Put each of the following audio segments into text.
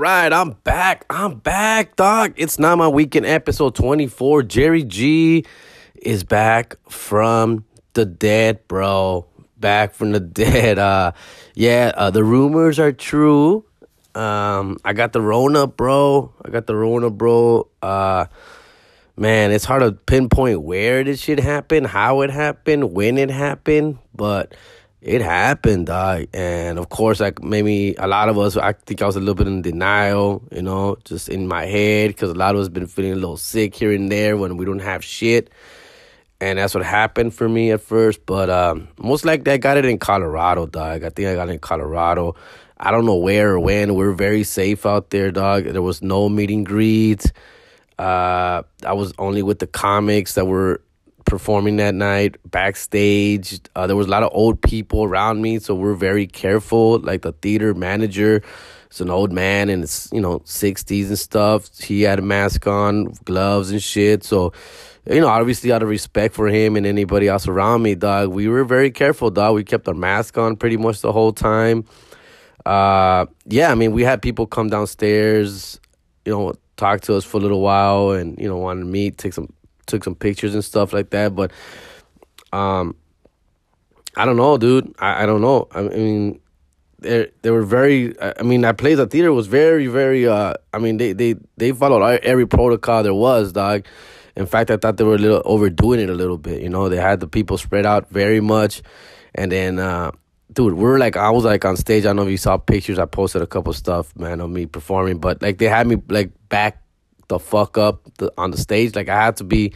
Right, I'm back. I'm back, dog. It's not my weekend episode 24. Jerry G is back from the dead, bro. Back from the dead. Uh yeah, uh, the rumors are true. Um I got the Rona, bro. I got the Rona, bro. Uh man, it's hard to pinpoint where this shit happened, how it happened, when it happened, but it happened, dog. And of course, like maybe a lot of us, I think I was a little bit in denial, you know, just in my head, because a lot of us been feeling a little sick here and there when we don't have shit. And that's what happened for me at first. But um, most likely, I got it in Colorado, dog. I think I got it in Colorado. I don't know where or when. We're very safe out there, dog. There was no meeting greets. Uh, I was only with the comics that were performing that night backstage. Uh, there was a lot of old people around me, so we're very careful. Like the theater manager, it's an old man and it's you know sixties and stuff. He had a mask on, gloves and shit. So you know, obviously out of respect for him and anybody else around me, dog, we were very careful, dog. We kept our mask on pretty much the whole time. Uh, yeah, I mean, we had people come downstairs, you know, talk to us for a little while and you know wanted to meet take some took some pictures and stuff like that but um i don't know dude i, I don't know i mean they they were very i mean that place at theater was very very uh i mean they they they followed every protocol there was dog in fact i thought they were a little overdoing it a little bit you know they had the people spread out very much and then uh dude, we're like I was like on stage. I know if you saw pictures. I posted a couple stuff, man, of me performing, but like they had me like back the fuck up the, on the stage. Like I had to be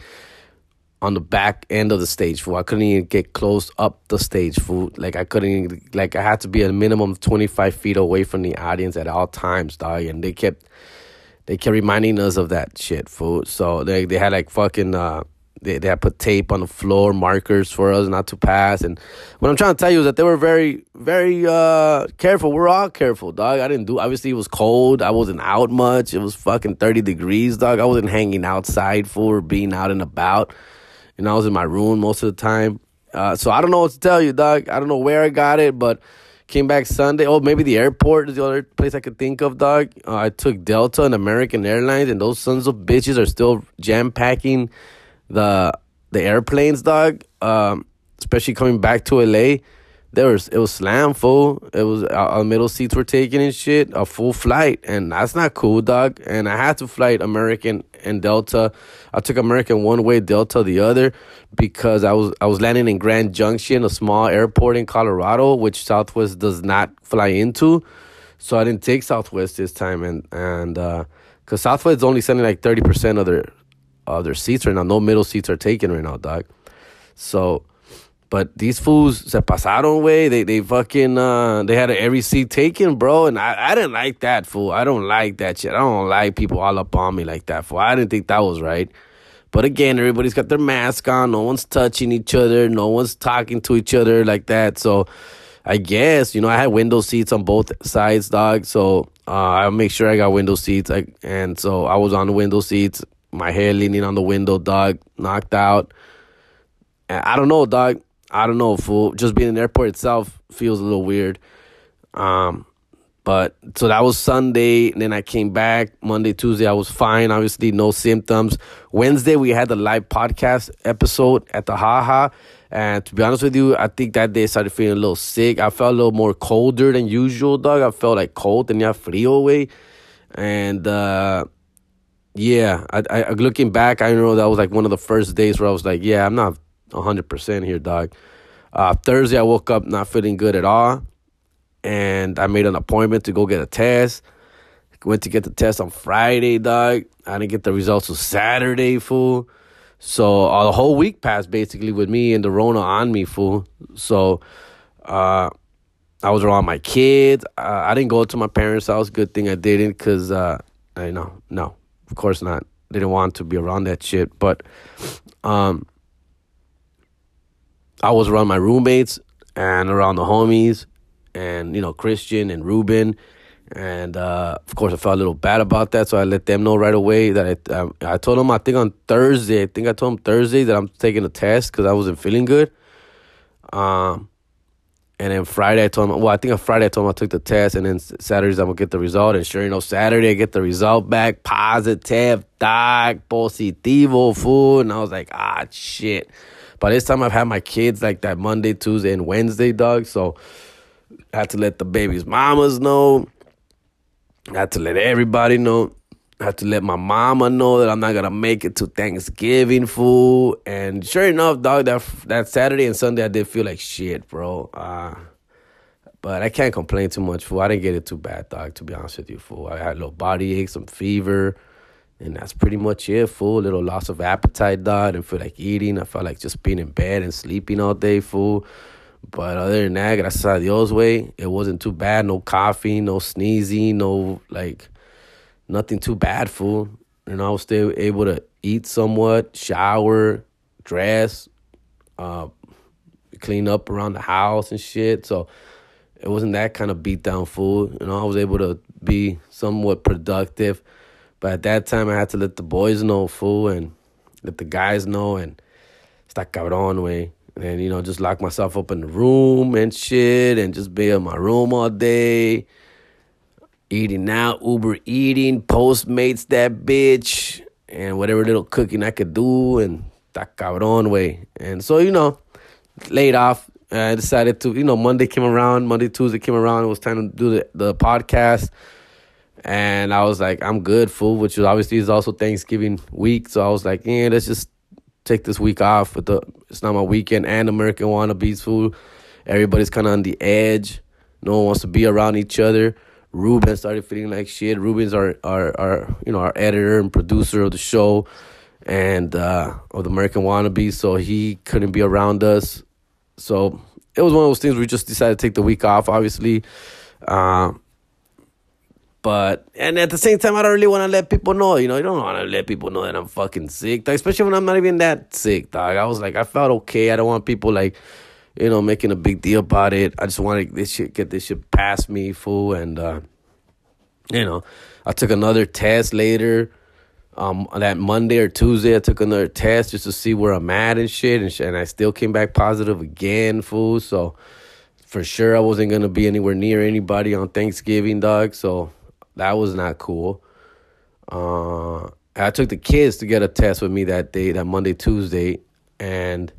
on the back end of the stage, fool. I couldn't even get close up the stage, fool. Like I couldn't even, like I had to be a minimum of twenty five feet away from the audience at all times, dog. And they kept they kept reminding us of that shit, fool. So they they had like fucking uh they, they had put tape on the floor, markers for us not to pass. And what I'm trying to tell you is that they were very, very uh, careful. We're all careful, dog. I didn't do, obviously, it was cold. I wasn't out much. It was fucking 30 degrees, dog. I wasn't hanging outside for being out and about. And I was in my room most of the time. Uh, so I don't know what to tell you, dog. I don't know where I got it, but came back Sunday. Oh, maybe the airport is the other place I could think of, dog. Uh, I took Delta and American Airlines, and those sons of bitches are still jam packing the the airplanes, dog. Um, especially coming back to LA, there was it was slam full. It was our, middle seats were taken and shit, a full flight, and that's not cool, dog. And I had to flight American and Delta. I took American one way, Delta the other, because I was I was landing in Grand Junction, a small airport in Colorado, which Southwest does not fly into. So I didn't take Southwest this time, and and because uh, Southwest is only sending like thirty percent of their their seats right now. No middle seats are taken right now, dog. So, but these fools se pasaron way. They they fucking uh they had every seat taken, bro. And I, I didn't like that fool. I don't like that shit. I don't like people all up on me like that fool. I didn't think that was right. But again, everybody's got their mask on. No one's touching each other. No one's talking to each other like that. So I guess you know I had window seats on both sides, dog. So uh, I make sure I got window seats. I, and so I was on the window seats my head leaning on the window, dog, knocked out. And I don't know, dog. I don't know, fool. Just being in the airport itself feels a little weird. Um, but so that was Sunday. Then I came back Monday, Tuesday. I was fine. Obviously, no symptoms. Wednesday, we had the live podcast episode at the Haha. And to be honest with you, I think that day I started feeling a little sick. I felt a little more colder than usual, dog. I felt like cold and yeah, frío away. And uh, yeah, I, I looking back, I know that was like one of the first days where I was like, yeah, I'm not 100% here, dog. Uh, Thursday, I woke up not feeling good at all. And I made an appointment to go get a test. Went to get the test on Friday, dog. I didn't get the results until Saturday, fool. So uh, the whole week passed basically with me and the Rona on me, fool. So uh, I was around my kids. Uh, I didn't go to my parents' house. Good thing I didn't, cause uh, I know, no, of course not. They didn't want to be around that shit. But um, I was around my roommates and around the homies and, you know, Christian and Ruben. And uh, of course, I felt a little bad about that. So I let them know right away that I, um, I told them, I think on Thursday, I think I told them Thursday that I'm taking a test because I wasn't feeling good. Um, And then Friday, I told him, well, I think on Friday, I told him I took the test. And then Saturdays, I'm going to get the result. And sure enough, Saturday, I get the result back. Positive, dog, positivo, food. And I was like, ah, shit. By this time, I've had my kids like that Monday, Tuesday, and Wednesday, dog. So I had to let the baby's mamas know. I had to let everybody know. I had to let my mama know that I'm not gonna make it to Thanksgiving food. And sure enough, dog, that that Saturday and Sunday I did feel like shit, bro. Uh, but I can't complain too much, fool. I didn't get it too bad, dog. To be honest with you, fool. I had a little body ache, some fever, and that's pretty much it, fool. A little loss of appetite, dog. I didn't feel like eating. I felt like just being in bed and sleeping all day, fool. But other than that, gracias a Dios way, it wasn't too bad. No coughing, no sneezing, no like nothing too bad, fool. And I was still able to eat somewhat, shower, dress, uh, clean up around the house and shit. So it wasn't that kind of beat down fool. You know, I was able to be somewhat productive. But at that time, I had to let the boys know, fool, and let the guys know, and está cabrón, way. And, you know, just lock myself up in the room and shit, and just be in my room all day eating out, Uber eating, Postmates that bitch, and whatever little cooking I could do, and that cabrón way. And so, you know, laid off. I decided to, you know, Monday came around, Monday, Tuesday came around. It was time to do the, the podcast. And I was like, I'm good, fool, which is obviously is also Thanksgiving week. So I was like, yeah, let's just take this week off with the it's not my weekend and American wannabes food. Everybody's kinda on the edge. No one wants to be around each other. Ruben started feeling like shit. Ruben's our, our, our you know our editor and producer of the show, and uh, of the American Wannabe. So he couldn't be around us. So it was one of those things we just decided to take the week off. Obviously, uh, but and at the same time, I don't really want to let people know. You know, you don't want to let people know that I'm fucking sick, especially when I'm not even that sick, dog. I was like, I felt okay. I don't want people like you know, making a big deal about it. I just want to this shit get this shit past me, fool. And uh, you know, I took another test later. Um, that Monday or Tuesday, I took another test just to see where I'm at and shit, and and I still came back positive again, fool. So for sure, I wasn't gonna be anywhere near anybody on Thanksgiving, dog. So that was not cool. Uh, I took the kids to get a test with me that day, that Monday, Tuesday, and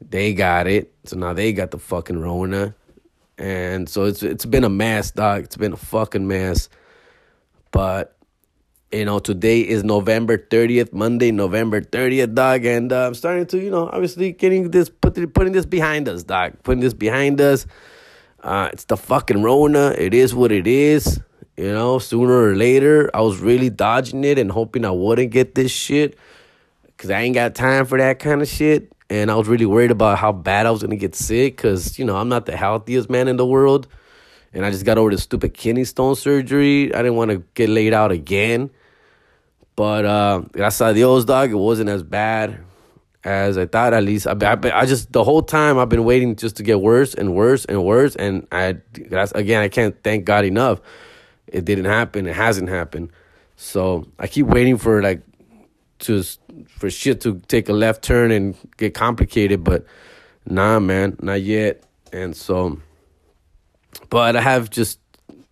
they got it. So now they got the fucking Rona. And so it's it's been a mess, dog. It's been a fucking mess. But you know, today is November 30th, Monday, November 30th, dog. And uh, I'm starting to, you know, obviously getting this, put, putting this behind us, dog. Putting this behind us. Uh, it's the fucking Rona. It is what it is. You know, sooner or later, I was really dodging it and hoping I wouldn't get this shit. Because I ain't got time for that kind of shit and I was really worried about how bad I was gonna get sick because you know I'm not the healthiest man in the world, and I just got over the stupid kidney stone surgery. I didn't want to get laid out again, but uh, gracias a Dios, dog, it wasn't as bad as I thought. At least I, I, I just the whole time I've been waiting just to get worse and worse and worse, and I again I can't thank God enough. It didn't happen. It hasn't happened. So I keep waiting for like to for shit to take a left turn and get complicated, but nah, man, not yet. And so, but I have just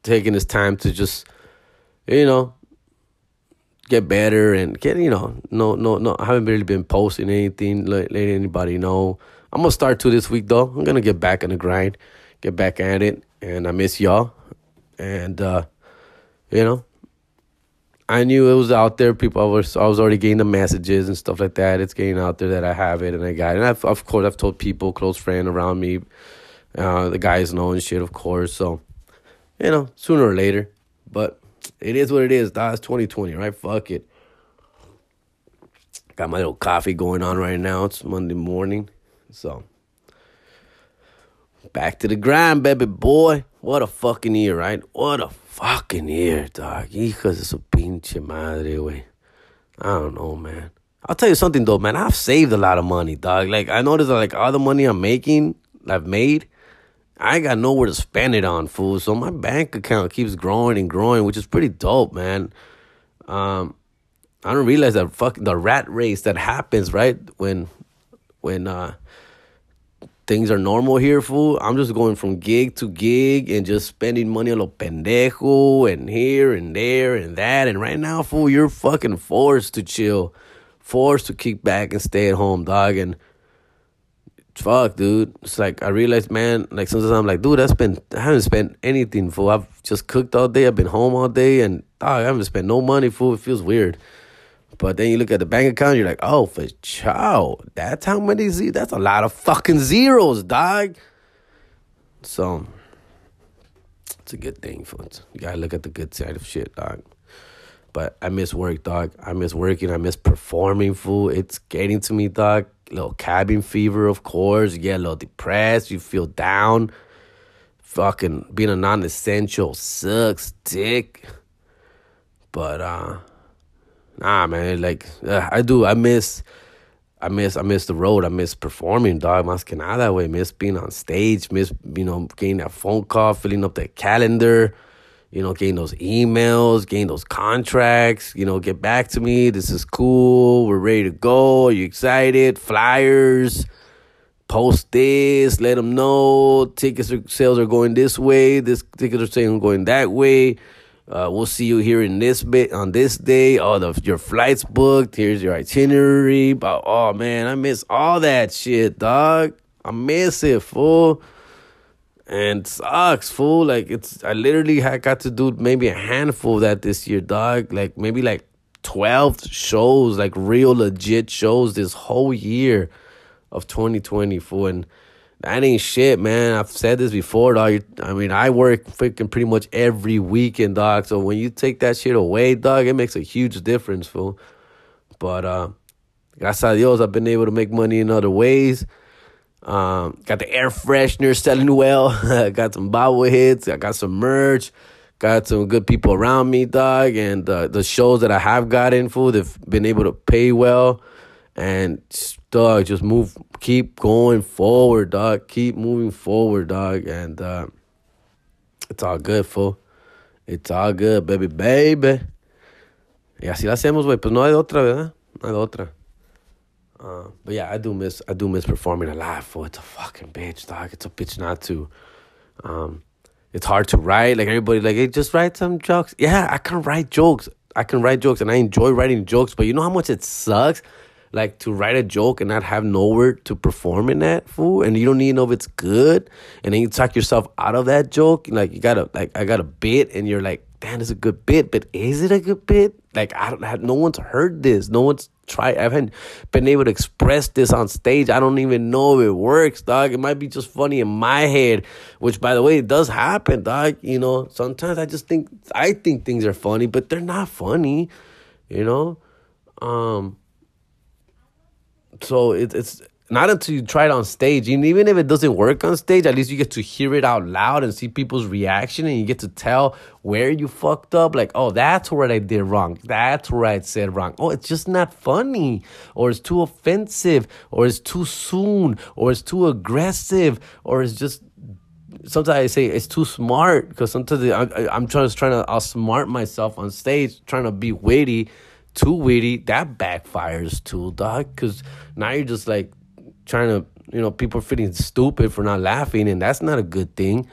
taken this time to just, you know, get better and get, you know, no, no, no. I haven't really been posting anything, letting anybody know. I'm gonna start to this week though. I'm gonna get back on the grind, get back at it, and I miss y'all. And uh, you know, I knew it was out there. People, I was, I was already getting the messages and stuff like that. It's getting out there that I have it and I got it. And I've, of course, I've told people, close friend around me, uh, the guys know and shit, of course. So, you know, sooner or later. But it is what it is. That's 2020, right? Fuck it. Got my little coffee going on right now. It's Monday morning. So, back to the grind, baby boy. What a fucking year, right? What a fucking year, dog. Hijos de su pinche madre, güey. I don't know, man. I'll tell you something though, man. I've saved a lot of money, dog. Like I noticed, that, like all the money I'm making, I've made, I got nowhere to spend it on, fool. So my bank account keeps growing and growing, which is pretty dope, man. Um, I don't realize that fucking the rat race that happens right when when uh things are normal here, fool. I'm just going from gig to gig and just spending money on lo pendejo and here and there and that. And right now, fool, you're fucking forced to chill, forced to kick back and stay at home, dog. And fuck, dude. It's like I realized, man. Like sometimes I'm like, dude, I spent, I haven't spent anything, fool. I've just cooked all day. I've been home all day, and dog, I haven't spent no money, fool. It feels weird. But then you look at the bank account, you're like, oh, for chow. That's how many zeros. That's a lot of fucking zeros, dog. So it's a good thing, folks. You gotta look at the good side of shit, dog. But I miss work, dog. I miss working. I miss performing, fool. It's getting to me, dog. Little cabin fever, of course. You get a little depressed. You feel down. Fucking being a non-essential sucks, dick. But uh nah, man. Like uh, I do, I miss, I miss, I miss the road. I miss performing, dog. Más que nada, way. Miss being on stage. Miss, you know, getting that phone call, filling up that calendar. You know, getting those emails, getting those contracts. You know, get back to me. This is cool. We're ready to go. Are you excited? Flyers. Post this. Let them know. Tickets sales are going this way. This tickets are saying going that way. Uh, we'll see you here in this bit on this day. Oh, the, your flight's booked. Here's your itinerary. But, oh man, I miss all that shit, dog. I miss it, fool. And sucks, fool. Like it's, I literally had got to do maybe a handful of that this year, dog. Like maybe like twelve shows, like real legit shows this whole year of 2020, fool. And that ain't shit, man. I've said this before, dog. I mean, I work freaking pretty much every weekend, dog. So when you take that shit away, dog, it makes a huge difference, fool. But uh, gracias a Dios, I've been able to make money in other ways. Um, got the air freshener selling well. got some bobbleheads. I got some merch. Got some good people around me, dog. And uh, the shows that I have gotten, fool, they've been able to pay well. And dog, just move, keep going forward, dog. Keep moving forward, dog. And uh, it's all good, fool. It's all good, baby, baby. Y así la hacemos, güey. Pues no hay otra, ¿verdad? No hay otra. Uh, but yeah, I do miss I do miss performing a lot, fool. It's a fucking bitch, dog. It's a bitch not to. Um, it's hard to write. Like everybody, like, hey, just write some jokes. Yeah, I can write jokes. I can write jokes, and I enjoy writing jokes. But you know how much it sucks like to write a joke and not have nowhere to perform in that fool and you don't even know if it's good and then you talk yourself out of that joke like you gotta like i got a bit and you're like damn it's a good bit but is it a good bit? Like i don't have no one's heard this no one's tried i haven't been able to express this on stage i don't even know if it works dog it might be just funny in my head which by the way it does happen dog you know sometimes i just think i think things are funny but they're not funny you know? Um so it, it's not until you try it on stage, and even if it doesn't work on stage, at least you get to hear it out loud and see people's reaction, and you get to tell where you fucked up. Like, oh, that's where I did wrong. That's where I said wrong. Oh, it's just not funny, or it's too offensive, or it's too soon, or it's too aggressive, or it's just. Sometimes I say it's too smart because sometimes I, I'm trying to trying to outsmart myself on stage, trying to be witty too witty, that backfires too, dog. Because now you're just like trying to, you know, people are feeling stupid for not laughing, and that's not a good thing.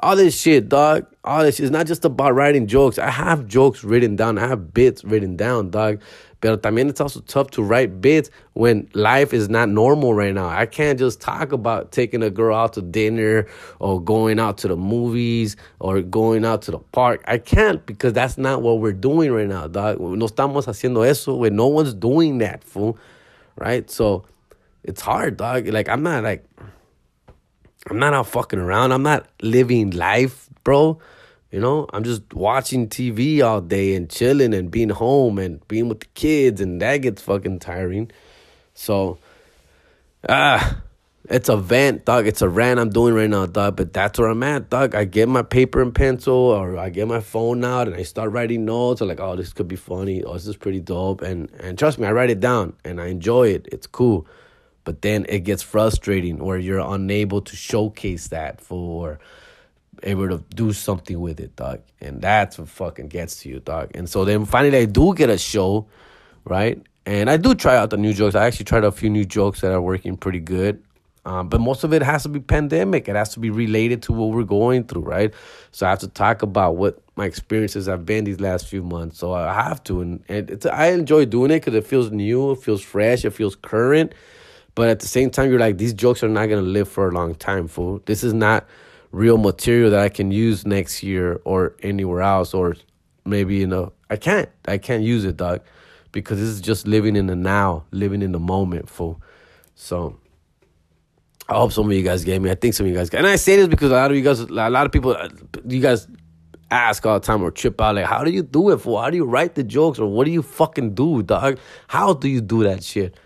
All this shit, dog. All this shit. It's not just about writing jokes. I have jokes written down. I have bits written down, dog. But también it's also tough to write bits when life is not normal right now. I can't just talk about taking a girl out to dinner or going out to the movies or going out to the park. I can't because that's not what we're doing right now, dog. No estamos haciendo eso. When no one's doing that, fool. Right? So it's hard, dog. Like I'm not like I'm not out fucking around. I'm not living life, bro. You know, I'm just watching TV all day and chilling and being home and being with the kids, and that gets fucking tiring. So, ah, it's a vent, dog. It's a rant I'm doing right now, dog. But that's where I'm at, dog. I get my paper and pencil, or I get my phone out, and I start writing notes. I'm like, oh, this could be funny. Oh, this is pretty dope. And and trust me, I write it down, and I enjoy it. It's cool. But then it gets frustrating, where you're unable to showcase that for able to do something with it, dog. And that's what fucking gets to you, dog. And so then finally I do get a show, right? And I do try out the new jokes. I actually tried a few new jokes that are working pretty good. Um, but most of it has to be pandemic. It has to be related to what we're going through, right? So I have to talk about what my experiences have been these last few months. So I have to, and, and it's I enjoy doing it because it feels new, it feels fresh, it feels current. But at the same time, you're like, these jokes are not gonna live for a long time, fool. This is not real material that I can use next year or anywhere else, or maybe you know, I can't, I can't use it, dog, because this is just living in the now, living in the moment, fool. So I hope some of you guys get me. I think some of you guys. And I say this because a lot of you guys, a lot of people, you guys ask all the time or trip out like, how do you do it for? How do you write the jokes or what do you fucking do, dog? How do you do that shit?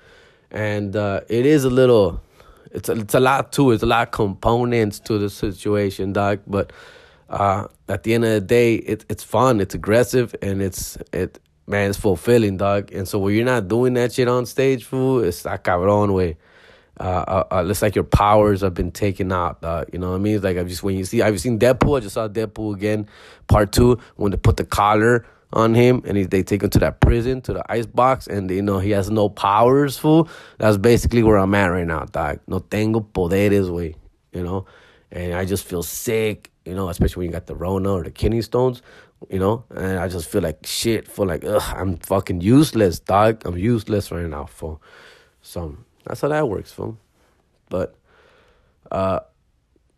And uh, it is a little, it's a, it's a lot too. It's a lot of components to the situation, dog. But uh, at the end of the day, it, it's fun, it's aggressive, and it's it man, it's fulfilling, dog. And so when you're not doing that shit on stage, fool, it's a cabrón way uh, uh, uh, looks like your powers have been taken out. Uh, you know what I mean? It's like I've just when you see I've seen Deadpool. I just saw Deadpool again, part two, when they put the collar on him and he, they take him to that prison to the ice box and you know he has no powers. Fool. That's basically where I'm at right now, dog. No tengo poderes, way. You know, and I just feel sick. You know, especially when you got the Rona or the kidney stones. You know, and I just feel like shit. For like ugh, I'm fucking useless, dog. I'm useless right now, fool. So that's how that works, fool. But uh,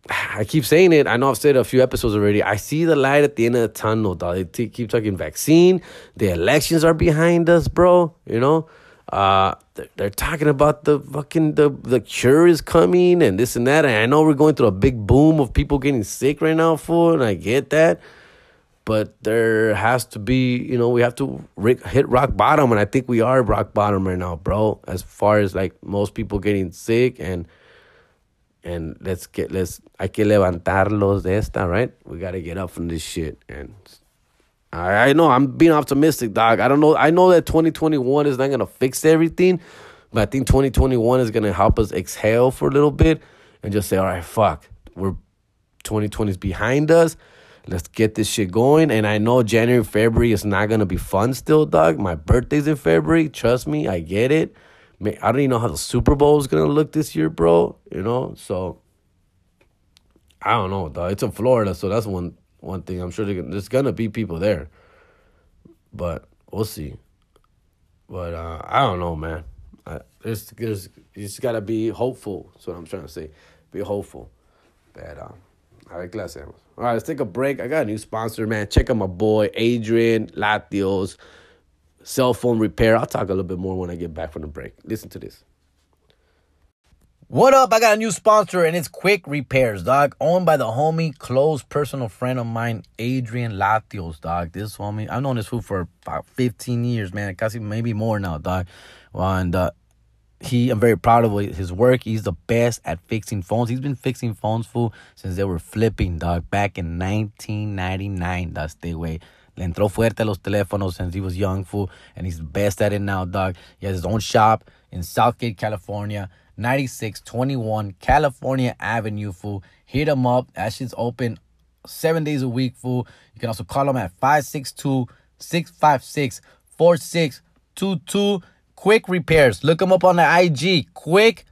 I keep saying it. I know I've said a few episodes already. I see the light at the end of the tunnel, dog. They t- keep talking vaccine. The elections are behind us, bro. You know, uh, they're, they're talking about the fucking the the cure is coming and this and that. And I know we're going through a big boom of people getting sick right now, fool. And I get that but there has to be, you know, we have to hit rock bottom, and I think we are rock bottom right now, bro. As far as like most people getting sick and and let's get let's hay que levantarlos de esta, right? We gotta get up from this shit, and I I know I'm being optimistic, dog. I don't know. I know that 2021 is not gonna fix everything, but I think 2021 is gonna help us exhale for a little bit and just say, all right, fuck, we're 2020 is behind us Let's get this shit going. And I know January, February is not gonna be fun still, dog. My birthday's in February. Trust me, I get it. I don't even know how the Super Bowl is gonna look this year, bro. You know, so I don't know, dog. It's in Florida, so that's one one thing. I'm sure there's gonna be people there, but we'll see. But uh, I don't know, man. I, there's, there's, you just gotta be hopeful. That's what I'm trying to say. Be hopeful that um, a ver qué. All right, let's take a break. I got a new sponsor, man. Check out my boy, Adrian Latios, cell phone repair. I'll talk a little bit more when I get back from the break. Listen to this. What up? I got a new sponsor and it's Quik Repairs, dog. Owned by the homie, close personal friend of mine, Adrian Latios, dog. This homie, I've known this fool for about 15 years, man. Casi maybe more now, dog. And uh, he I'm very proud of his work. He's the best at fixing phones. He's been fixing phones full since they were flipping, dog, back in 1999. That's the way. Le entró fuerte a los teléfonos since he was young, fool, and he's best at it now, dog. He has his own shop in South Gate, California, 9621 California Avenue, fool. Hit him up. That shit's open seven days a week, fool. You can also call him at 562 656 4622. Quik Repairs. Look him up on the IG. Quick,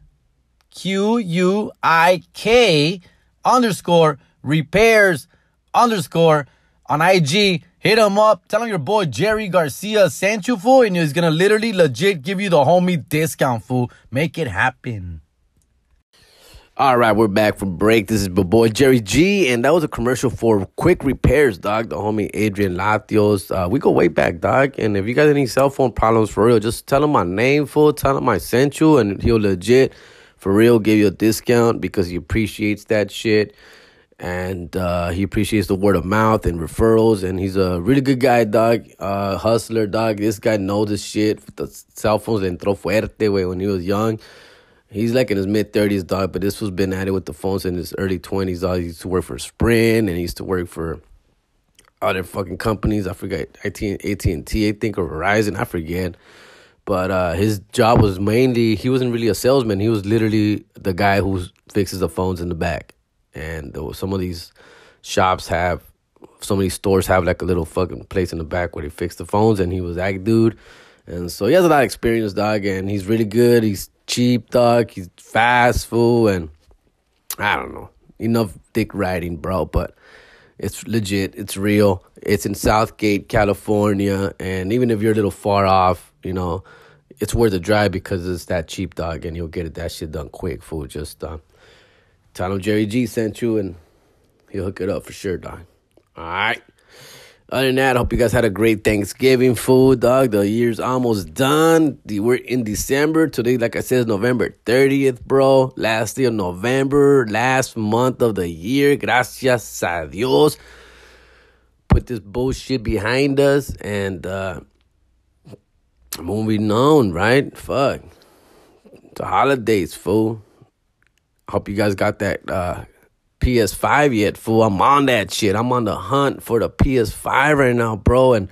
Q U I K underscore repairs underscore on IG. Hit him up. Tell him your boy Jerry Garcia sent you, fool, and he's gonna literally legit give you the homie discount, fool. Make it happen. All right, we're back from break. This is my boy Jerry G, and that was a commercial for Quik Repairs, dog. The homie Adrian Latios. Uh, we go way back, dog. And if you got any cell phone problems for real, just tell him my name, full. Tell him I sent you, and he'll legit, for real, give you a discount because he appreciates that shit, and uh, he appreciates the word of mouth and referrals. And he's a really good guy, dog. Uh, hustler, dog. This guy knows his shit. The cell phones entró fuerte, way when he was young. He's like in his mid thirties, dog. But this was been at it with the phones in his early twenties. Dog. He used to work for Sprint and he used to work for other fucking companies. I forget AT AT and T, I think, or Verizon. I forget. But uh, his job was mainly he wasn't really a salesman. He was literally the guy who fixes the phones in the back. And some of these shops have, some of these stores have like a little fucking place in the back where they fix the phones. And he was that dude. And so he has a lot of experience, dog. And he's really good. He's cheap, dog. He's fast food, and I don't know. Enough dick riding, bro. But it's legit. It's real. It's in South Gate, California, and even if you're a little far off, you know, it's worth a drive because it's that cheap, dog, and you'll get it that shit done quick. Food. Just uh, tell him Jerry G sent you, and he'll hook it up for sure, dog. All right. Other than that, I hope you guys had a great Thanksgiving food, dog. The year's almost done. We're in December. Today, like I said, is November 30th, bro. Last day of November, last month of the year. Gracias a Dios. Put this bullshit behind us and uh moving on, right? Fuck. The holidays, fool. Hope you guys got that uh PS5 yet, fool. I'm on that shit. I'm on the hunt for the PS5 right now, bro. And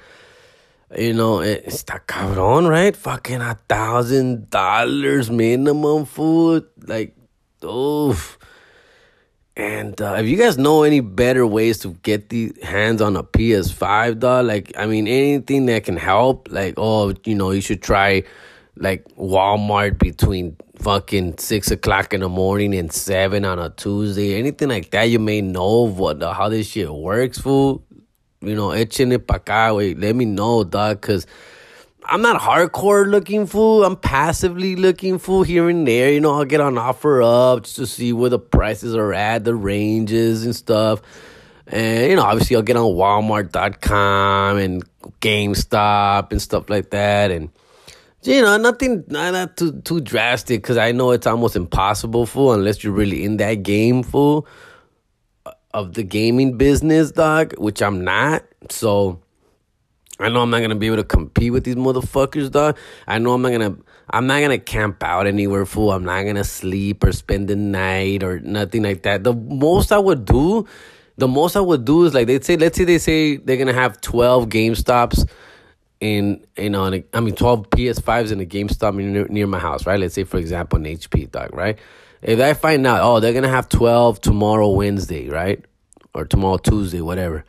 you know, it's está cabrón, right? Fucking a thousand dollars minimum, food. Like, oof. And uh, if you guys know any better ways to get the hands on a PS5, dog, like, I mean, anything that can help, like, oh, you know, you should try like Walmart between fucking six o'clock in the morning and seven on a Tuesday, anything like that, you may know what the, how this shit works, fool. You know, etching it acá, wait, let me know, dog, cause I'm not hardcore looking fool. I'm passively looking fool here and there. You know, I'll get on OfferUp just to see where the prices are at, the ranges and stuff. And, you know, obviously I'll get on Walmart.com and GameStop and stuff like that. And, you know, nothing, not, too too drastic because I know it's almost impossible, fool, unless you're really in that game, fool, uh, of the gaming business, dog, which I'm not. So I know I'm not gonna be able to compete with these motherfuckers, dog. I know I'm not gonna, I'm not gonna camp out anywhere, fool. I'm not gonna sleep or spend the night or nothing like that. The most I would do, the most I would do is like they'd say, let's say they say they're gonna have 12 Game Stops in you know, a, I mean, twelve PS5s in a GameStop near, near my house, right? Let's say, for example, an HP dog, right? If I find out, oh, they're gonna have twelve tomorrow Wednesday, right, or tomorrow Tuesday, whatever.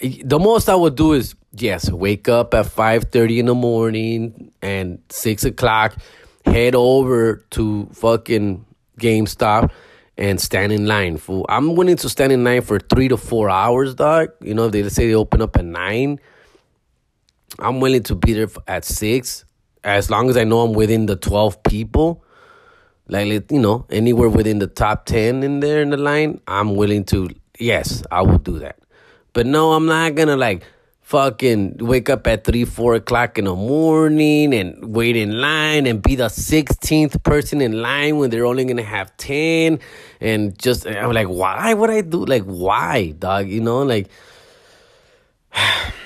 The most I would do is yes, wake up at five thirty in the morning and six o'clock, head over to fucking GameStop and stand in line. Fool, I'm willing to stand in line for three to four hours, dog. You know, if they say they open up at nine I'm willing to be there at six, as long as I know I'm within the twelve people. Like you know, anywhere within the top ten in there in the line, I'm willing to. Yes, I will do that. But no, I'm not gonna like fucking wake up at three, four o'clock in the morning and wait in line and be the sixteenth person in line when they're only gonna have ten. And just I'm like, why would I do like why, dog? You know, like.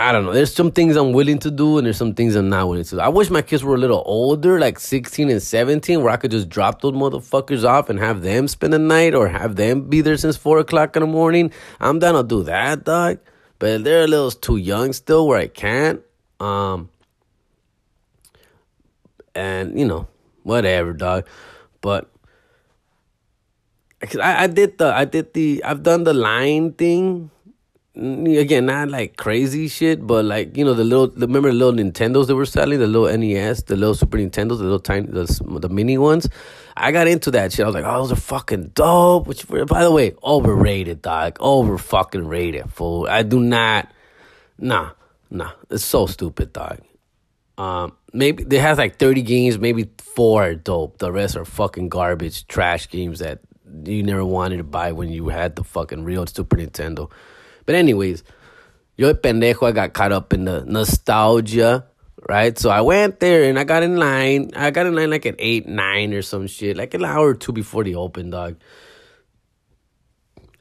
I don't know. There's some things I'm willing to do, and there's some things I'm not willing to do. I wish my kids were a little older, like 16 and 17, where I could just drop those motherfuckers off and have them spend the night or have them be there since 4 o'clock in the morning. I'm down to do that, dog. But they're a little too young still where I can't. Um, and, you know, whatever, dog. But I, I did the, I did the, I've done the line thing again not like crazy shit but like you know the little remember the little nintendos they were selling? The little nes the little super nintendos the little tiny the, the mini ones? I got into that shit. I was like oh those are fucking dope which by the way overrated dog. Over fucking rated fool. I do not nah nah. It's so stupid dog. Um maybe they have like 30 games maybe four are dope. The rest are fucking garbage trash games that you never wanted to buy when you had the fucking real super nintendo but anyways, yo pendejo, I got caught up in the nostalgia, right? So I went there and I got in line. I got in line like at 8, 9 or some shit, like an hour or two before the open, dog.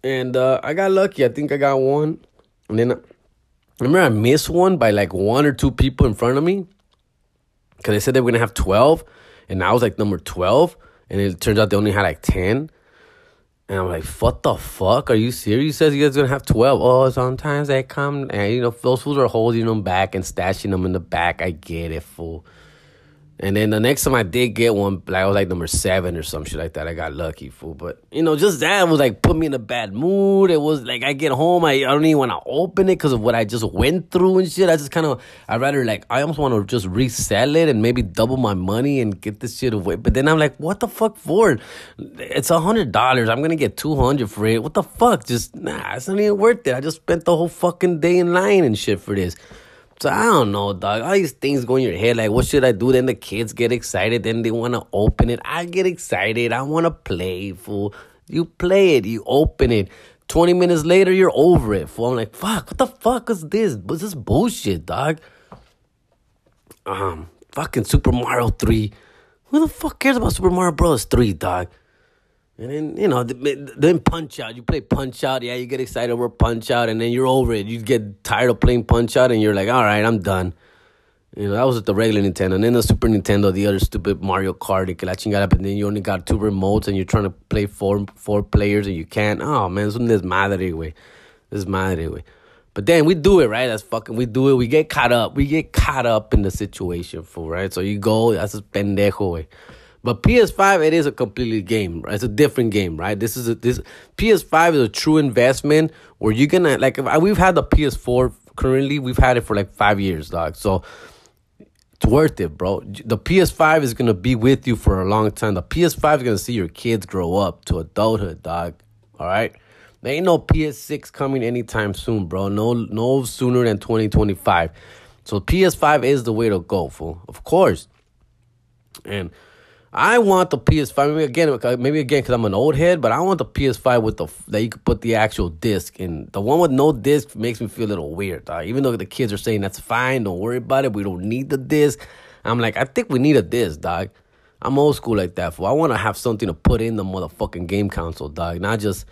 And uh, I got lucky. I think I got one. And then I remember I missed one by like one or two people in front of me. Because they said they were to have 12. And I was like number 12. And it turns out they only had like 10. And I'm like, what the fuck? Are you serious? You says you guys gonna have 12. Oh, sometimes they come and you know, those fools are holding them back and stashing them in the back. I get it, fool. And then the next time I did get one, like I was like number seven or some shit like that. I got lucky, fool. But you know, just that was like put me in a bad mood. It was like I get home, I, I don't even want to open it because of what I just went through and shit. I just kind of I rather like I almost want to just resell it and maybe double my money and get this shit away. But then I'm like, what the fuck for? It's a hundred dollars. I'm gonna get two hundred for it. What the fuck? Just nah, it's not even worth it. I just spent the whole fucking day in line and shit for this. So I don't know, dog. All these things go in your head. Like, what should I do? Then the kids get excited. Then they want to open it. I get excited. I want to play, fool. You play it. You open it. 20 minutes later, you're over it, fool. I'm like, fuck, what the fuck is this? What's this bullshit, dog? Um, fucking Super Mario 3. Who the fuck cares about Super Mario Bros. 3, dog? And then, you know, then Punch Out. You play Punch Out. Yeah, you get excited over Punch Out, and then you're over it. You get tired of playing Punch Out, and you're like, all right, I'm done. You know, that was the regular Nintendo. And then the Super Nintendo, the other stupid Mario Kart, que la chingada, but then you only got two remotes, and you're trying to play four four players, and you can't. Oh, man, es un desmadre, güey. Desmadre, güey. But then we do it, right? That's fucking, we do it. We get caught up. We get caught up in the situation, fool, right? So you go, that's a pendejo, way. But PS5, it is a completely game. Right? It's a different game, right? This is a, this PS5 is a true investment where you're gonna like. we've had the PS4 currently. We've had it for like five years, dog. So it's worth it, bro. The PS5 is gonna be with you for a long time. The PS5 is gonna see your kids grow up to adulthood, dog. All right. There ain't no PS6 coming anytime soon, bro. No, no sooner than 2025. So PS5 is the way to go, fool. Of course. And I want the PS5. Maybe again, uh, maybe again, because I'm an old head, but I want the PS5 with the that you could put the actual disc in. The one with no disc makes me feel a little weird. Dog. Even though the kids are saying that's fine, don't worry about it. We don't need the disc. I'm like, I think we need a disc, dog. I'm old school like that. For I want to have something to put in the motherfucking game console, dog. Not just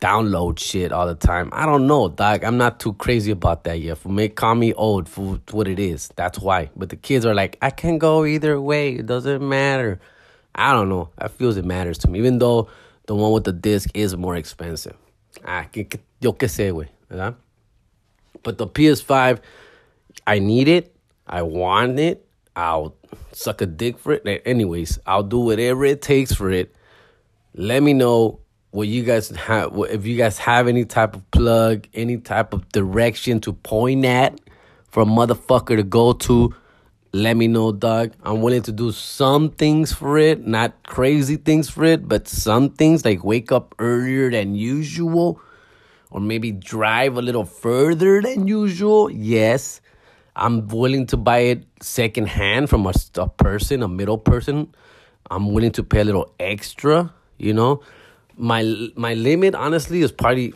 download shit all the time. I don't know, dog. I'm not too crazy about that yet. For me, call me old for what it is. That's why. But the kids are like, I can go either way. It doesn't matter. I don't know. I feels it matters to me, even though the one with the disc is more expensive. Ah, yo qué sé, güey. But the PS5, I need it. I want it. I'll suck a dick for it. Anyways, I'll do whatever it takes for it. Let me know what you guys have. If you guys have any type of plug, any type of direction to point at for a motherfucker to go to let me know, dog. I'm willing to do some things for it, not crazy things for it, but some things like wake up earlier than usual or maybe drive a little further than usual. Yes, I'm willing to buy it secondhand from a, a person, a middle person. I'm willing to pay a little extra, you know. My my limit honestly is probably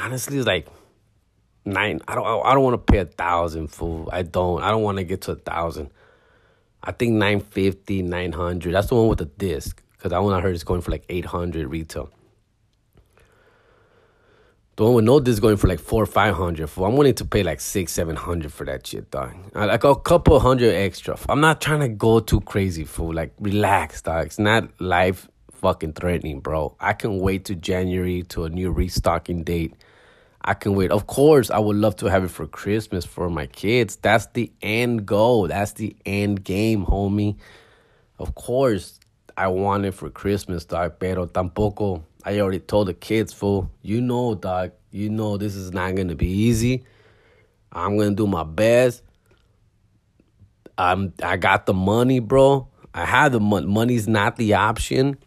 honestly is like nine. I don't. I don't want to pay a thousand fool. I don't. I don't want to get to a thousand. I think 950, 900. That's the one with the disc. Because that one I heard is going for like 800 retail. The one with no disc going for like four or five hundred. I'm willing to pay like six, seven hundred for that shit, dog. Like a couple hundred extra. I'm not trying to go too crazy, fool. Like relax, dog. It's not life fucking threatening, bro. I can wait to January to a new restocking date I can wait. Of course, I would love to have it for Christmas for my kids. That's the end goal. That's the end game, homie. Of course, I want it for Christmas, dog. Pero tampoco. I already told the kids, fool. You know, dog. You know this is not gonna be easy. I'm gonna do my best. I'm. I got the money, bro. I have the money. Money's not the option.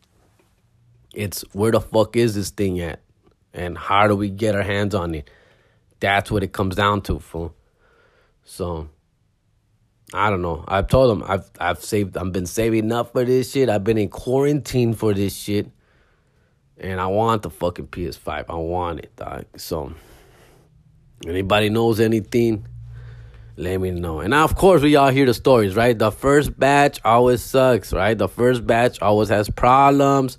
It's where the fuck is this thing at? And how do we get our hands on it? That's what it comes down to, fool. So I don't know. I've told them I've I've saved I've been saving enough for this shit. I've been in quarantine for this shit. And I want the fucking PS5. I want it, dog. So anybody knows anything, let me know. And now of course we all hear the stories, right? The first batch always sucks, right? The first batch always has problems.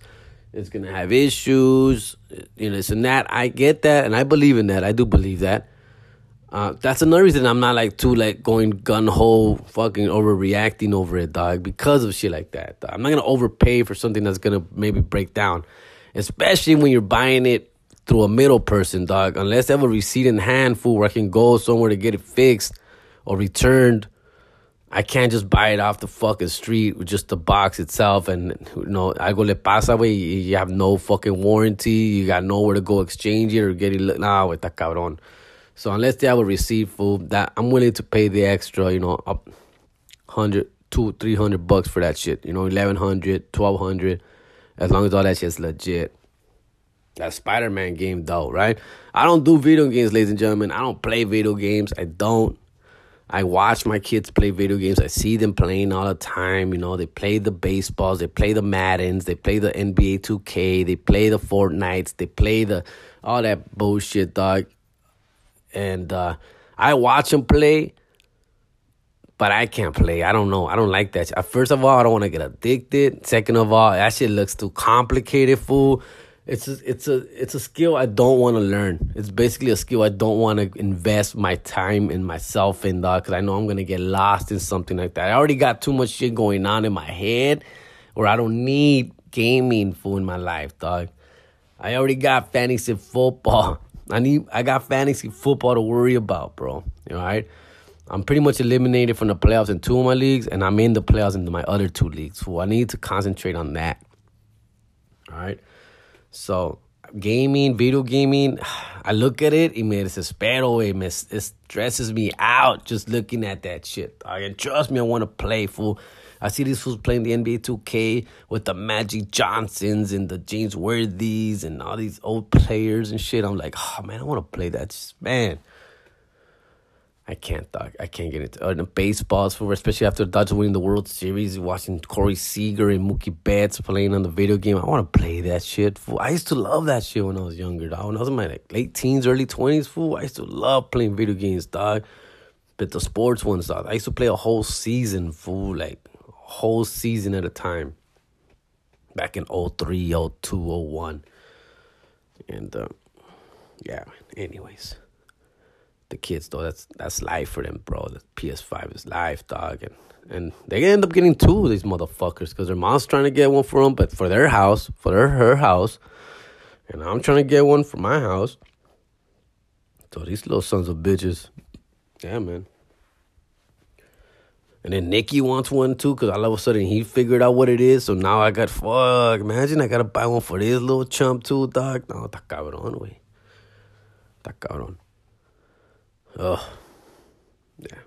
It's gonna have issues, you know, this and that. I get that, and I believe in that. I do believe that. Uh, that's another reason I'm not like too like going gun ho, fucking overreacting over it, dog, because of shit like that. Dog. I'm not gonna overpay for something that's gonna maybe break down, especially when you're buying it through a middle person, dog. Unless I have a receipt in hand, fool, where I can go somewhere to get it fixed or returned. I can't just buy it off the fucking street with just the box itself. And, you know, algo le pasa, way. You have no fucking warranty. You got nowhere to go exchange it or get it. Nah, wey, está cabrón. So unless they have a receipt for that, I'm willing to pay the extra, you know, up 100, two, 300 bucks for that shit. You know, 1100, 1200, as long as all that shit's legit. That Spider Man game, though, right? I don't do video games, ladies and gentlemen. I don't play video games. I don't. I watch my kids play video games. I see them playing all the time. You know, they play the baseballs, they play the Maddens, they play the NBA 2K, they play the Fortnites, they play the all that bullshit, dog. And uh, I watch them play, but I can't play. I don't know. I don't like that. First of all, I don't want to get addicted. Second of all, that shit looks too complicated, fool it's a, it's a it's a skill I don't want to learn. It's basically a skill I don't want to invest my time and myself in, dog, because I know I'm gonna get lost in something like that. I already got too much shit going on in my head, or I don't need gaming for in my life, dog. I already got fantasy football. I need I got fantasy football to worry about, bro. You know. I'm pretty much eliminated from the playoffs in two of my leagues, and I'm in the playoffs in my other two leagues. So I need to concentrate on that. All right. So, gaming, video gaming, I look at it y me desespero, it, me, it stresses me out just looking at that shit. And trust me, I want to play, fool. I see these fools playing the NBA 2K with the Magic Johnsons and the James Worthies and all these old players and shit. I'm like, oh man, I want to play that. Man, I can't, dog. I can't get into uh, the baseballs for especially after the Dodgers winning the World Series, watching Corey Seager and Mookie Betts playing on the video game. I want to play that shit. Fool. I used to love that shit when I was younger, dog. When I was in my like, late teens, early twenties, fool. I used to love playing video games, dog. But the sports ones, dog. I used to play a whole season, fool, like whole season at a time. Back in 03, 02, 01. And uh, yeah, anyways the kids though. That's that's life for them, bro. The PS5 is life, dog, and and they end up getting two of these motherfuckers because their mom's trying to get one for them, but for their house, for their her house, and I'm trying to get one for my house. So these little sons of bitches, yeah, man. And then Nikki wants one too, cause all of a sudden he figured out what it is. So now I got fuck. Imagine I gotta buy one for this little chump too, dog. No, está cabrón, wey. Está cabrón. Oh, yeah.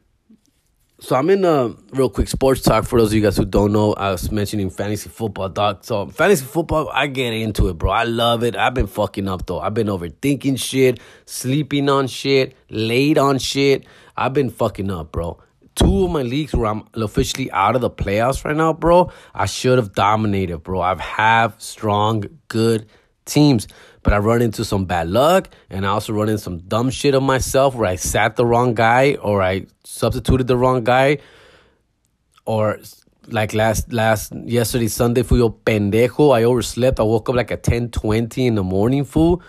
So I'm in a real quick sports talk for those of you guys who don't know. I was mentioning fantasy football, dog. So fantasy football, I get into it, bro. I love it. I've been fucking up though. I've been overthinking shit, sleeping on shit, late on shit. I've been fucking up, bro. Two of my leagues where I'm officially out of the playoffs right now, bro. I should have dominated, bro. I've have strong, good teams. But I run into some bad luck and I also run into some dumb shit of myself where I sat the wrong guy or I substituted the wrong guy or like last last yesterday Sunday your pendejo. I overslept. I woke up like at 10:20 in the morning fool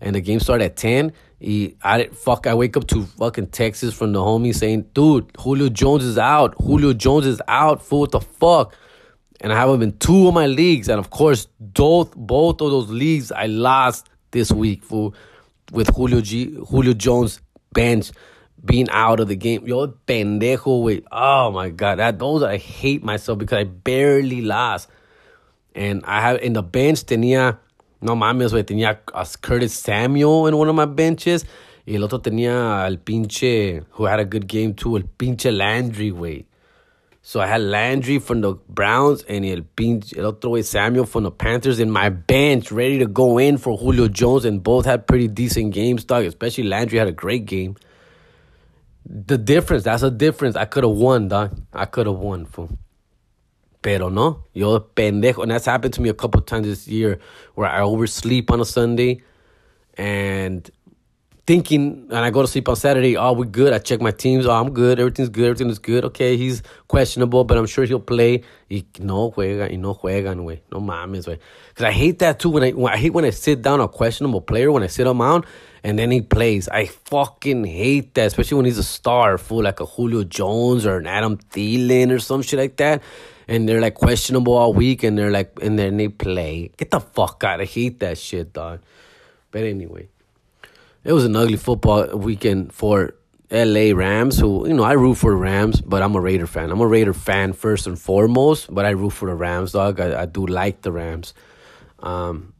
and the game started at 10 he, I fuck I wake up to fucking Texas from the homie saying dude Julio Jones is out. Julio Jones is out fool what the fuck and I have him in two of my leagues. And of course, both both of those leagues I lost this week for with Julio G, Julio Jones bench being out of the game. Yo, pendejo, wait. Oh my god, that those I hate myself because I barely lost. And I have in the bench tenía no mames, güey, tenía a Curtis Samuel in one of my benches. Y el otro tenía al pinche who had a good game too, el pinche Landry, güey. So I had Landry from the Browns and el, pinche, el way Samuel from the Panthers in my bench, ready to go in for Julio Jones, and both had pretty decent games, dog. Especially Landry had a great game. The difference, that's a difference. I could have won, dog. I could have won, fool. Pero no, yo pendejo. And that's happened to me a couple times this year where I oversleep on a Sunday and thinking, and I go to sleep on Saturday, oh, we're good. I check my teams. Oh, I'm good. Everything's good. Everything is good. Okay, he's questionable, but I'm sure he'll play. Y no juega, y no juegan, güey. No mames, güey. Because I hate that too. When I, when I hate when I sit down a questionable player, when I sit him out, and then he plays. I fucking hate that, especially when he's a star, fool, like a Julio Jones or an Adam Thielen or some shit like that. And they're like questionable all week, and they're like, and then they play. Get the fuck out. I hate that shit, dog. But anyway it was an ugly football weekend for LA Rams, who, you know, I root for the Rams, but I'm a Raider fan. I'm a Raider fan first and foremost, but I root for the Rams, dog. I, I do like the Rams. Um,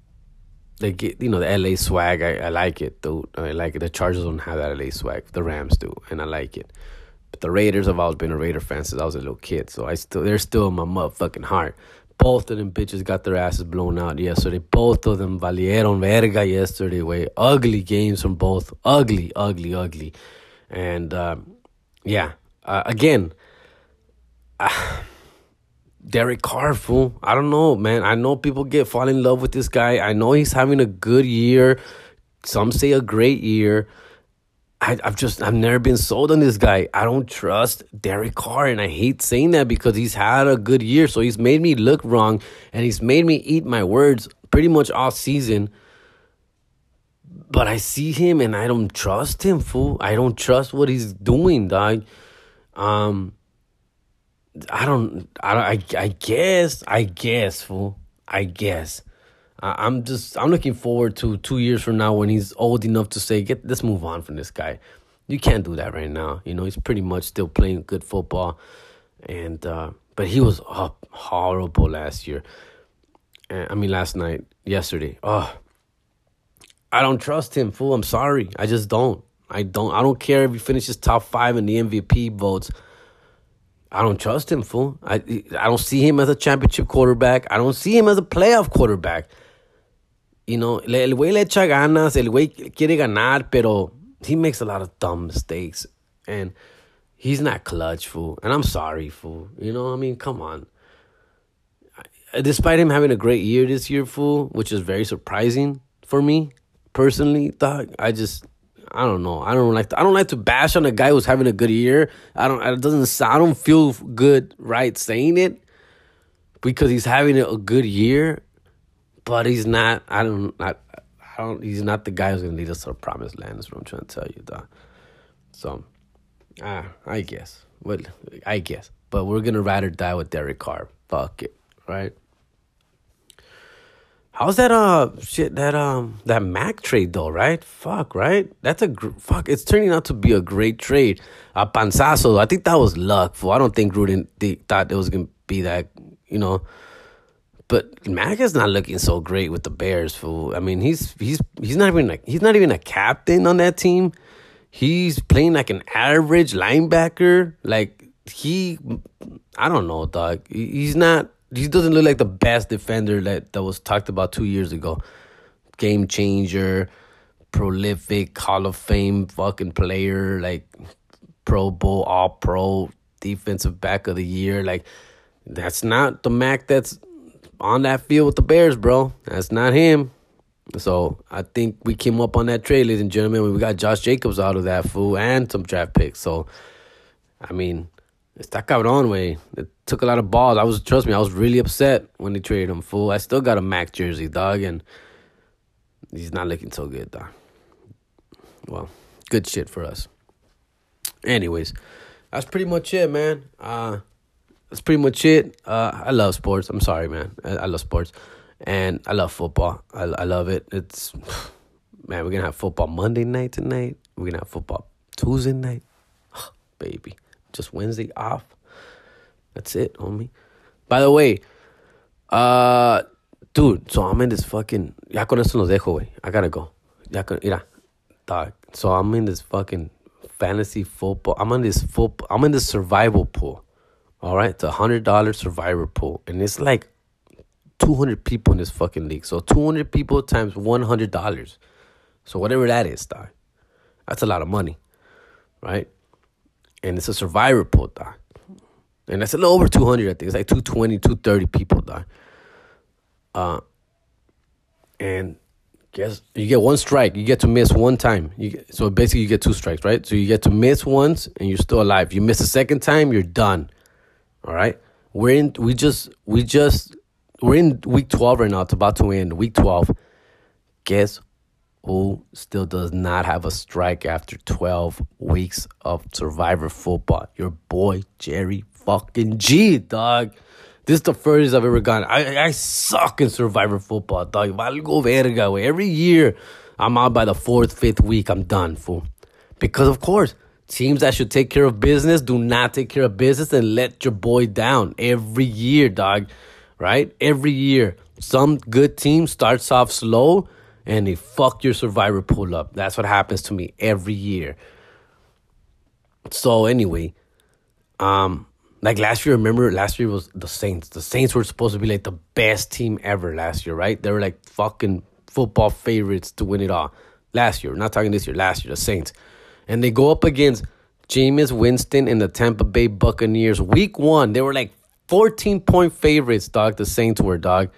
they get, you know, the LA swag. I, I like it, dude. I like it. The Chargers don't have that LA swag. The Rams do, and I like it. But the Raiders, I've always been a Raider fan since I was a little kid, so I still, they're still in my motherfucking heart. Both of them bitches got their asses blown out yesterday. Both of them valieron verga yesterday, way. Ugly games from both. Ugly, ugly, ugly. And um, yeah, uh, again, uh, Derek Carr, fool. I don't know, man. I know people get fall in love with this guy. I know he's having a good year. Some say a great year. I, have just I've never been sold on this guy. I don't trust Derek Carr, and I hate saying that because he's had a good year. So he's made me look wrong, and he's made me eat my words pretty much all season. But I see him and I don't trust him, fool. I don't trust what he's doing, dog. Um, I don't, I, I, I guess, I guess, fool. I guess. I'm just, I'm looking forward to two years from now when he's old enough to say, "Get, let's move on from this guy." You can't do that right now. You know, he's pretty much still playing good football, and uh, but he was uh, horrible last year. I mean, last night, yesterday. Oh, I don't trust him, fool. I'm sorry. I just don't. I don't. I don't care if he finishes top five in the MVP votes. I don't trust him, fool. I I don't see him as a championship quarterback. I don't see him as a playoff quarterback. You know, el güey le echa ganas, el güey quiere ganar, pero he makes a lot of dumb mistakes, and he's not clutch, fool. And I'm sorry, fool. You know, I mean, come on. Despite him having a great year this year, fool, which is very surprising for me, personally, dog, I just I don't know. I don't like to, I don't like to bash on a guy who's having a good year. I don't it doesn't I don't feel good right saying it because he's having a good year, but he's not I don't I, I don't he's not the guy who's to lead us to the promised land. Is what I'm trying to tell you, dog. So, ah, I guess. Well, I guess. But we're to ride or die with Derek Carr. Fuck it, right? How's that uh shit that um that Mack trade though, right? Fuck, right? That's a gr- fuck. It's turning out to be a great trade. Uh, Pansazo, I think that was luck. I don't think Gruden th- thought it was gonna be that, you know. But Mack is not looking so great with the Bears. Fool. I mean, he's he's he's not even like he's not even a captain on that team. He's playing like an average linebacker. Like he, I don't know, dog. He's not he doesn't look like the best defender that, that was talked about two years ago. Game changer, prolific, Hall of Fame fucking player, like Pro Bowl, All Pro, defensive back of the year. Like that's not the Mack that's on that field with the Bears, bro. That's not him. So I think we came up on that trade, ladies and gentlemen. We got Josh Jacobs out of that fool and some draft picks. So I mean, Está cabrón, way. It took a lot of balls. I was, trust me, I was really upset when they traded him, fool. I still got a Mack jersey, dog, and he's not looking so good, dog. Well, good shit for us. Anyways, that's pretty much it, man. Uh, that's pretty much it. Uh, I love sports. I'm sorry, man. I, I love sports, and I love football. I, I love it. It's man, we're gonna have football Monday night tonight. We're gonna have football Tuesday night, baby just Wednesday off. That's it, homie. By the way, uh, dude, so I'm in this fucking. Ya con esto los dejo. I gotta go. Ya con, mira, dog. So I'm in this fucking fantasy football. I'm in this football. I'm in this survival pool. All right, it's a hundred dollar survivor pool, and it's like two hundred people in this fucking league. So two hundred people times one hundred dollars. So whatever that is, dog. That's a lot of money, right? and it's a survivor pool, dog. And that's a little over 200, I think. It's like 220, 230 people, dog. Uh, and guess you get one strike. You get to miss one time. Get, so basically, you get two strikes, right? So you get to miss once, and you're still alive. You miss a second time, you're done. All right. We're in. We just. We just. We're in week 12 right now. It's about to end. Week 12. Guess who still does not have a strike after 12 weeks of survivor football. Your boy, Jerry fucking G, dog. This is the furthest I've ever gone. I, I suck in survivor football, dog. Valgo verga. Every year, I'm out by the fourth, fifth week. I'm done, fool. Because, of course, Teams that should take care of business do not take care of business and let your boy down every year, dog. Right? Every year. Some good team starts off slow and they fuck your survivor pull up. That's what happens to me every year. So anyway, um, like last year, remember last year was the Saints. The Saints were supposed to be like the best team ever last year, right? They were like fucking football favorites to win it all. Last year, not talking this year, last year, the Saints. And they go up against Jameis Winston and the Tampa Bay Buccaneers. Week one, they were like 14 point favorites, dog. The Saints were, dog.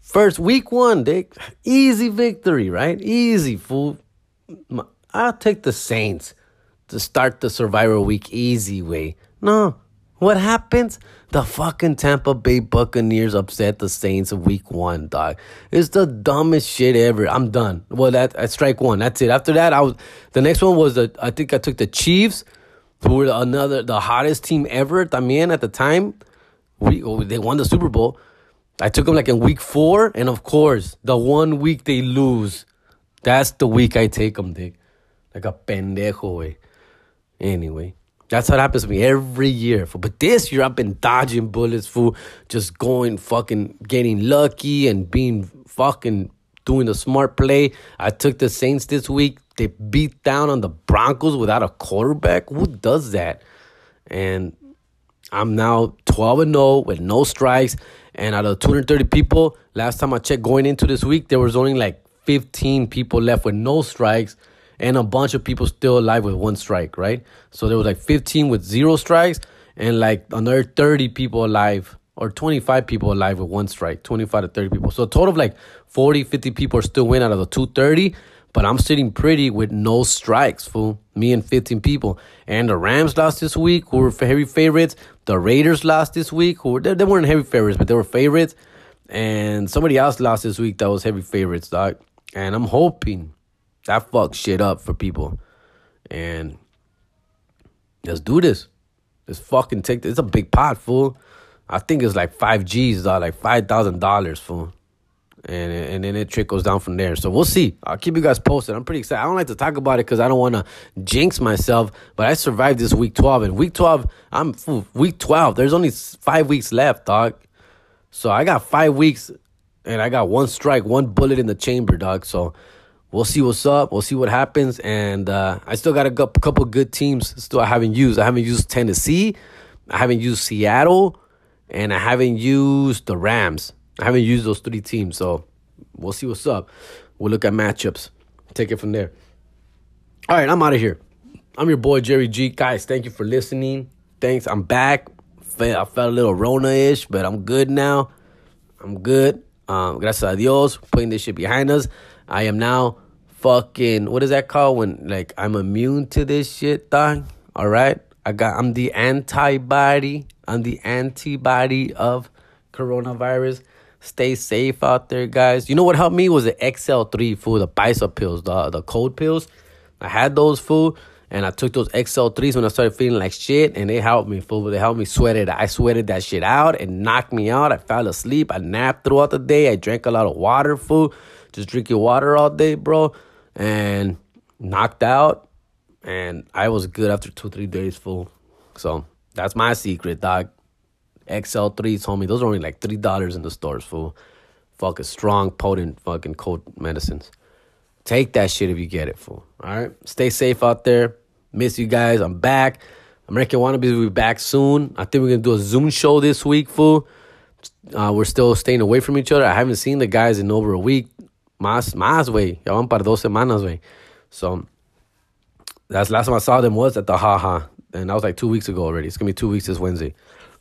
First, week one, they easy victory, right? Easy, fool. I'll take the Saints to start the Survivor Week easy way. No. What happens? The fucking Tampa Bay Buccaneers upset the Saints in week one, dog. It's the dumbest shit ever. I'm done. Well, that at strike one. That's it. After that, I was the next one was the I think I took the Chiefs, who were another the hottest team ever. También at the time, we oh, they won the Super Bowl. I took them like in week four, and of course, the one week they lose, that's the week I take them, dick. Like a pendejo, way. Anyway, that's what happens to me every year. But this year, I've been dodging bullets, fool. Just going fucking getting lucky and being fucking doing the smart play. I took the Saints this week. They beat down on the Broncos without a quarterback. Who does that? And I'm now 12 and 0 with no strikes. And out of 230 people, last time I checked going into this week, there was only like 15 people left with no strikes and a bunch of people still alive with one strike, right? So there was like 15 with zero strikes and like another 30 people alive or 25 people alive with one strike, 25 to 30 people. So a total of like 40, 50 people are still win out of the 230, but I'm sitting pretty with no strikes, fool. Me and 15 people. And the Rams lost this week, who were heavy favorites. The Raiders lost this week, who were, they, they weren't heavy favorites, but they were favorites. And somebody else lost this week that was heavy favorites, dog. And I'm hoping that fucks shit up for people. And let's do this. Let's fucking take this. It's a big pot, fool. I think it's like five G's, dog, like five thousand dollars, fool. And and then it trickles down from there. So we'll see. I'll keep you guys posted. I'm pretty excited. I don't like to talk about it because I don't want to jinx myself. But I survived this week 12, and week 12, I'm fool, week 12. There's only five weeks left, dog. So I got five weeks, and I got one strike, one bullet in the chamber, dog. So we'll see what's up. We'll see what happens. And uh, I still got a couple good teams still I haven't used. I haven't used Tennessee. I haven't used Seattle. And I haven't used the Rams. I haven't used those three teams. So we'll see what's up. We'll look at matchups. Take it from there. All right, I'm out of here. I'm your boy, Jerry G. Guys, thank you for listening. Thanks. I'm back. I felt a little Rona ish, but I'm good now. I'm good. Um, gracias a Dios, putting this shit behind us. I am now fucking what is that called when like I'm immune to this shit, dog? All right, I got I'm the antibody. I'm the antibody of coronavirus. Stay safe out there, guys. You know what helped me was the XL3 food, the bicep pills, the the cold pills. I had those food. And I took those XL3s when I started feeling like shit, and they helped me, fool. They helped me sweat it. I sweated that shit out and knocked me out. I fell asleep. I napped throughout the day. I drank a lot of water, food. Just drinking water all day, bro and knocked out. And I was good after two, three days, full. So that's my secret, dog. XL3 told me those are only like $3 in the stores, fool. Fucking strong, potent, fucking cold medicines. Take that shit if you get it, fool. All right? Stay safe out there. Miss you guys. I'm back. American Wannabes will be back soon. I think we're going to do a Zoom show this week, fool. Uh, we're still staying away from each other. I haven't seen the guys in over a week. Más, más, güey. Ya van para dos semanas, güey. So, that's last time I saw them was at the Haha. And that was like two weeks ago already. It's going to be two weeks this Wednesday.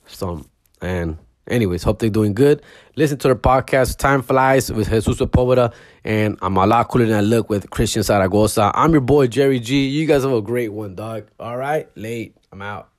So, and anyways, hope they're doing good. Listen to the podcast, Time Flies with Jesus Sepulveda. And I'm a lot cooler than I look with Christian Zaragoza. I'm your boy, Jerry G. You guys have a great one, dog. All right? Late. I'm out.